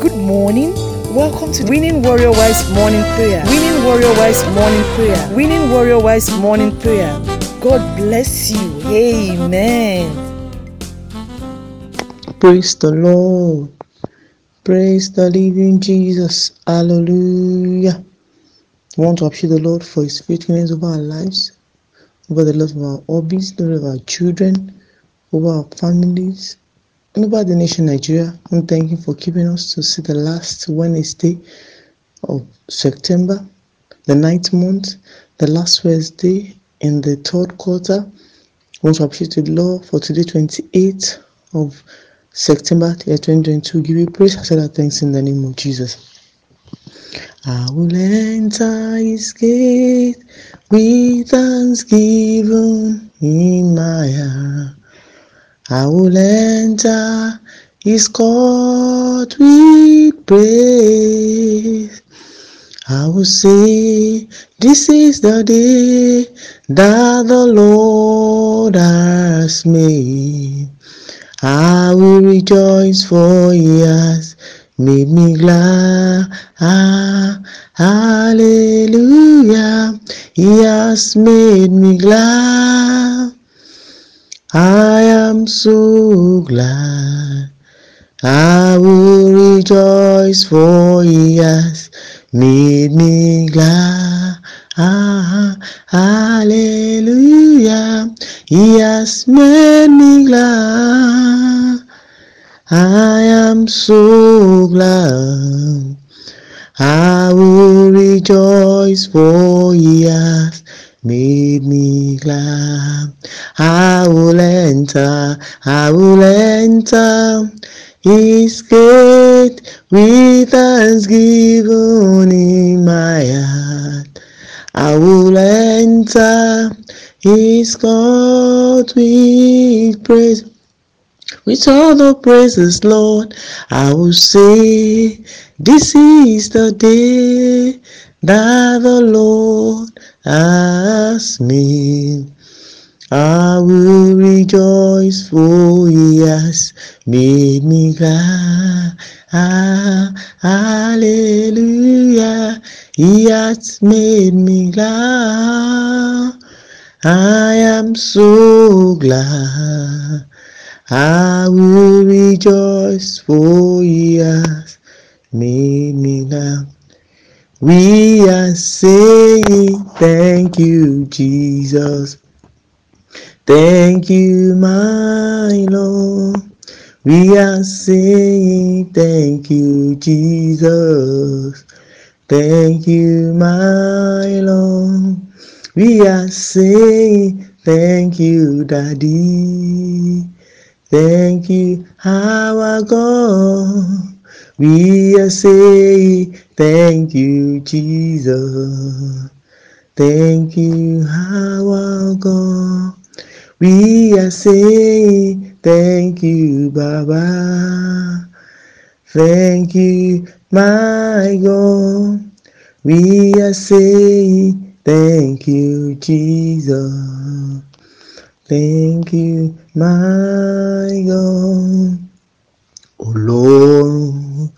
Good morning. Welcome to Winning Warrior Wise Morning Prayer. Winning Warrior Wise Morning Prayer. Winning Warrior Wise Morning Prayer. God bless you. Amen. Praise the Lord. Praise the living Jesus. Hallelujah. We want to appreciate the Lord for His faithfulness over our lives, over the love of our hobbies, the of our children, over our families, the nation Nigeria. And thank you for keeping us to see the last Wednesday of September, the ninth month, the last Wednesday in the third quarter. We want to appreciate the Lord for today, 28th of September year 2022. Give you praise and say thanks in the name of Jesus. I will enter his gate with thanksgiving in my heart. I will enter his court with praise. I will say, This is the day that the Lord has made. I will rejoice for he has made me glad. Ah, hallelujah. He has made me glad. I am so glad. I will rejoice for he has made me glad. Ah, hallelujah. He has made me glad. I am so glad. I will rejoice for he has made me glad. I will enter, I will enter his gate with in my heart. I will enter with praise. With all the praises, Lord, I will say, This is the day that the Lord has made. Will rejoice, for he has made me glad. Ah, hallelujah, he has made me glad. I am so glad. I will rejoice, for he has made me glad. We are saying, Thank you, Jesus. Thank you, my Lord. We are saying, Thank you, Jesus. Thank you, my Lord. We are saying, Thank you, Daddy. Thank you, our God. We are saying, Thank you, Jesus. Thank you, our God. We are saying, Thank you, Baba. Thank you, my God. We are saying, Thank you, Jesus. Thank you, my God. Ọlọ́run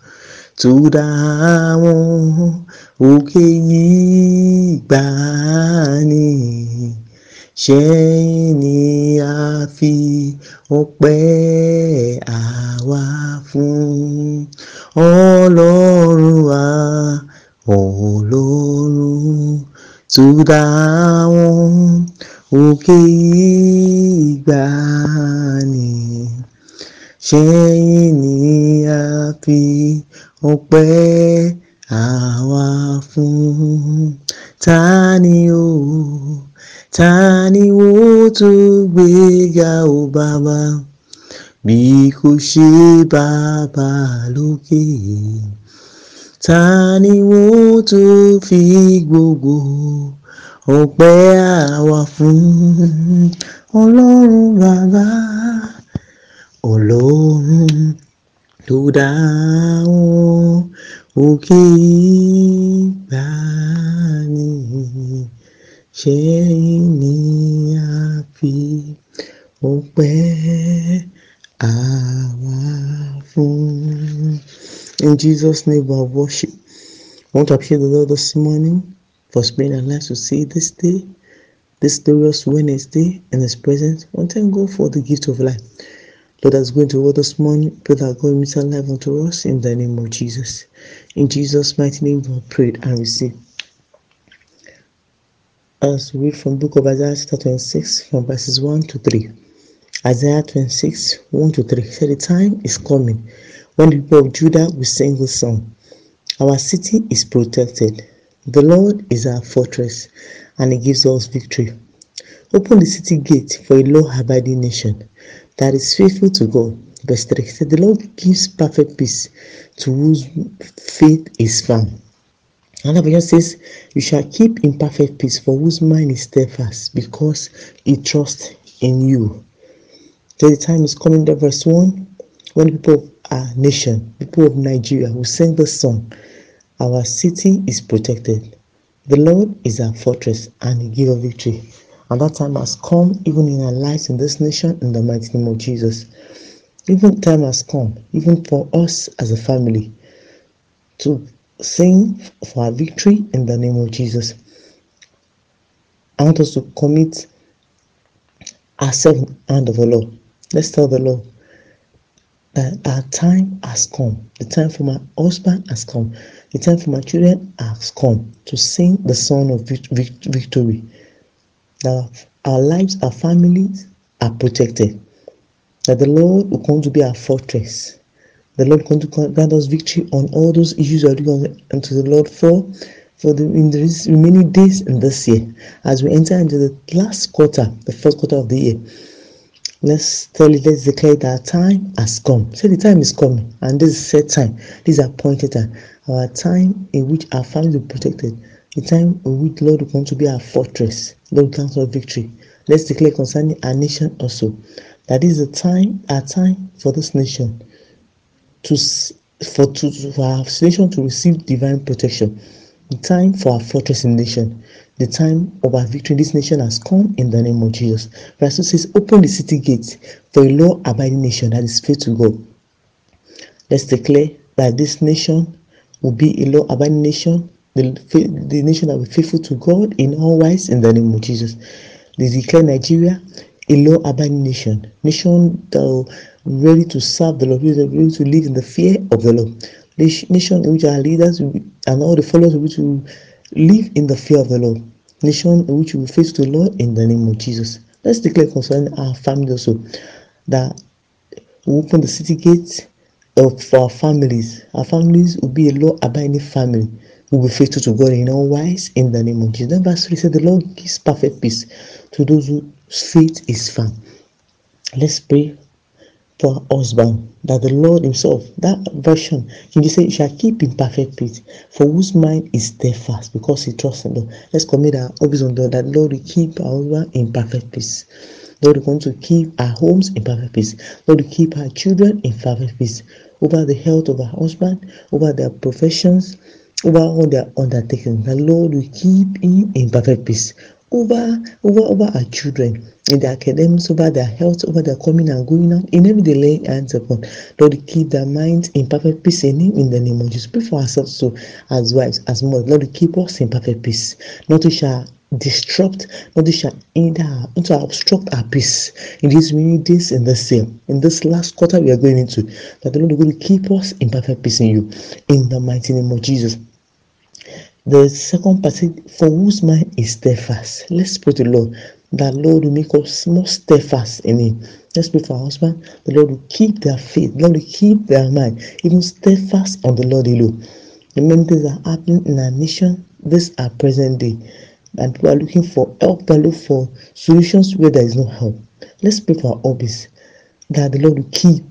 tó dá àwọn òkè yìí gbà ṣẹ́yìn ni a fi ọpẹ́ àwa fún? Ọlọ́run wa Ọlọ́run tó dá àwọn òkè yìí gbà ní ṣẹ́yìn ni a fi ọpẹ́ àwa fún? Ta ni o ta ni ó tún gbéga o bàbá bí kò ṣe bàbá lókè ta ni ó tún fi gbogbo ọpẹ́ àwa fún ọlọ́run bàbá ọlọ́run tó dá wọn òkè ìgbà ni ṣẹ́yìn ni a ọpẹ́ àwa fún In Jesus' name, we worship. I want to appreciate the Lord this morning for sparing our lives to see this day, this glorious Wednesday in His presence. I want to thank God for the gift of life. Lord, as going to word this morning, pray that God meets our life unto us in the name of Jesus. In Jesus' mighty name, we pray and receive. As we read from book of Isaiah chapter 26 from verses 1 to 3. Isaiah 26, 1 to 3 So the time is coming when the people of Judah will sing this song. Our city is protected. The Lord is our fortress and he gives us victory. Open the city gate for a law abiding nation that is faithful to God. Verse 3 said the Lord gives perfect peace to whose faith is firm. Another version says, You shall keep in perfect peace for whose mind is steadfast, because he trusts in you. So the time is coming, the verse 1, when people our nation, people of Nigeria, will sing the song, Our city is protected. The Lord is our fortress, and he gives victory. And that time has come, even in our lives in this nation, in the mighty name of Jesus. Even time has come, even for us as a family, to sing for our victory in the name of Jesus. I want us to commit ourselves under the Lord. Let's tell the Lord that our time has come. The time for my husband has come. The time for my children has come to sing the song of victory. That our lives, our families are protected. That the Lord will come to be our fortress the Lord going to grant us victory on all those issues we are doing unto the Lord for for the in the remaining days in this year as we enter into the last quarter, the first quarter of the year. Let's tell it, let's declare that time has come. Say the time is coming, and this is set time. This is appointed time. Our time in which our family will be protected. The time in which the Lord will come to be our fortress. Lord grant us victory. Let's declare concerning our nation also. That is the time, our time for this nation to for to for our nation to receive divine protection. The time for our fortress in nation, the time of our victory in this nation has come in the name of Jesus. Verse 2 says, Open the city gates for a law abiding nation that is faithful to God. Let's declare that this nation will be a law abiding nation, the, the nation that will be faithful to God in all ways in the name of Jesus. They declare Nigeria a law abiding nation, nation that will ready to serve the Lord, ready to live in the fear of the Lord. Nation in which our leaders and all the followers will to live in the fear of the Lord. Nation in which we will face the Lord in the name of Jesus. Let's declare concerning our family also that we open the city gates of our families. Our families will be a law abiding family. We will be faithful to God in all wise in the name of Jesus. Then verse 3 said, The Lord gives perfect peace to those whose faith is firm. Let's pray for husband that the Lord Himself, that version, He say, shall keep in perfect peace, for whose mind is steadfast, because he trusts in God. Let's commit our hobbies on God that Lord will keep our husband in perfect peace. Lord, we want to keep our homes in perfect peace. Lord, we keep our children in perfect peace. Over the health of our husband, over their professions, over all their undertakings. The Lord will keep him in perfect peace. Over, over, over our children in their academics, over their health, over their coming and going out, in every day laying hands upon. Lord, keep their minds in perfect peace in Him in the name of Jesus. Pray for ourselves so as wives, as mothers. Lord, keep us in perfect peace. Not to shall disrupt, not to shall hinder, not to obstruct our peace in these many days in this year, in this last quarter we are going into. That the Lord will keep us in perfect peace in you, in the mighty name of Jesus. The second passage, for whose mind is steadfast. Let's pray to the Lord that Lord will make us more steadfast in Him. Let's pray for our husband. The Lord will keep their faith. Lord will keep their mind even steadfast on the Lord alone. The many things are happening in our nation. This are present day. And we are looking for help. We are looking for solutions where there is no help. Let's pray for our hobbies. That the Lord will keep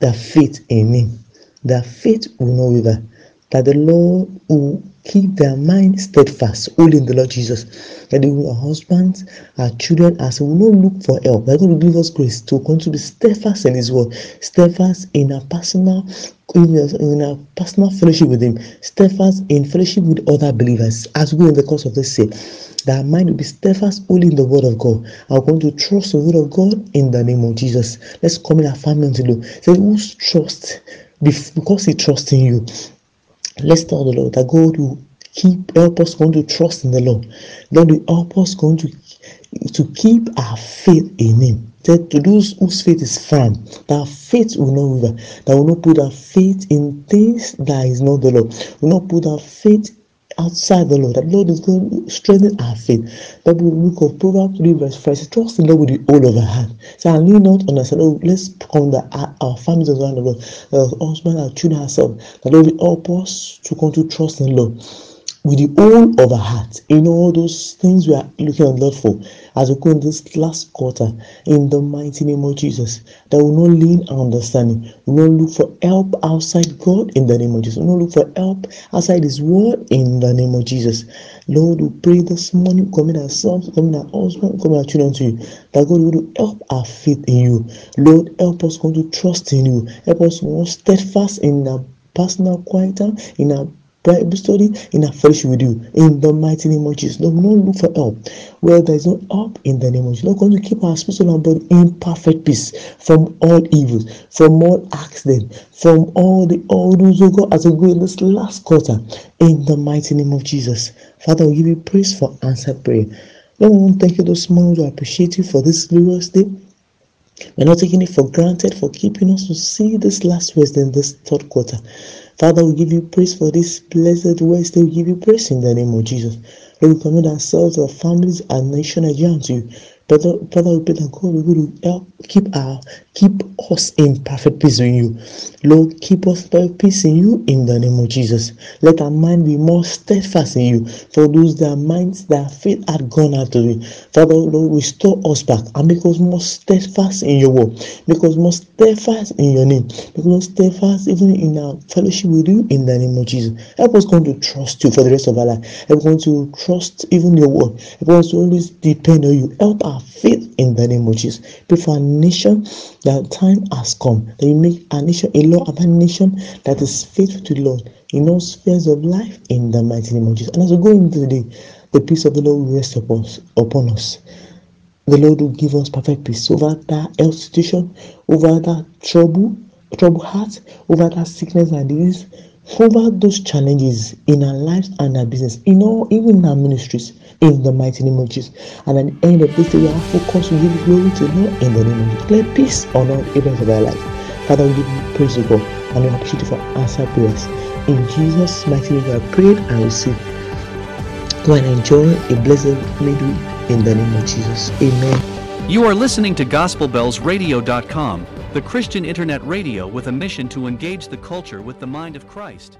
their faith in Him. Their faith will not waver. That the Lord will keep their mind steadfast, holding the Lord Jesus. That our husbands, our children, as we will not look for help, they're going to give us grace to continue to be steadfast in His word, steadfast in our personal in our personal fellowship with Him, steadfast in fellowship with other believers as we in the course of this year. That mind will be steadfast only in the word of God. I'm going to trust the word of God in the name of Jesus. Let's come in our family to do. Say, whose trust because He trusts in you. Let's tell the Lord that God will keep help us going to trust in the Lord. Lord will help us going to to keep our faith in Him. That to those whose faith is firm, that faith will not waver, that will not put our faith in things that is not the Lord, will not put our faith outside the Lord. That Lord is going to strengthen our faith. That we look of Proverbs 3 verse 5. Trust in the Lord with the of our heart. So I lean not us. Oh, let's come that our, families around well, Lord, uh, our husband, our children, ourselves. That Lord will help us to come to trust in the Lord with the whole of our heart in all those things we are looking on Lord for as we go in this last quarter in the mighty name of Jesus. That we will not lean our understanding, we will not look for help outside God in the name of Jesus, we will not look for help outside His word in the name of Jesus. Lord, we pray this morning, commit our sons, commit our husband, commit our children to you, that God will help our faith in you. Lord, help us come to trust in you, help us more steadfast in our personal quiet time, in our Bible study in a fellowship with you in the mighty name of Jesus. Lord, we not look for help where there is no help in the name of Jesus. Lord, going to keep our spirit and body in perfect peace from all evils, from all accident, from all the all those who go as we go in this last quarter in the mighty name of Jesus. Father, we give you praise for answered prayer. Lord, we want to thank you this morning. We appreciate you for this glorious day. We're not taking it for granted for keeping us to see this last Wednesday in this third quarter. Father, we give you praise for this blessed Wednesday. We give you praise in the name of Jesus. Lord, we commit ourselves, our families, our nation, again to you. Father, Father, we pray that God will help keep our keep us in perfect peace in you. Lord, keep us perfect peace in you in the name of Jesus. Let our mind be more steadfast in you. For those that minds that faith had gone of you. Father, Lord, restore us back and make us more steadfast in your word. Make us more steadfast in your name. Make us steadfast even in our fellowship with you in the name of Jesus. Help us going to trust you for the rest of our life. Help us to trust even your word. Help us to always depend on you. Help our faith in the name of Jesus. For our nation that time has come that you make our nation a law of a nation that is faithful to the Lord in all spheres of life in the mighty name of Jesus. And as we go into the day, the peace of the Lord will rest upon us. Upon us. The Lord will give us perfect peace over that health situation, over that trouble, trouble heart, over that sickness and disease, over those challenges in our lives and our business, in all, even our ministries, in the mighty name of Jesus. And at the end of this day, we are focused, give glory to Lord in the name of Jesus. Let peace on all areas of our life. Father, we give you praise to God and we appreciate you for answer prayers. In Jesus' mighty name, we have prayed and received. Go and enjoy a blessed midweek in the name of Jesus. Amen. You are listening to GospelBellsRadio.com, the Christian internet radio with a mission to engage the culture with the mind of Christ.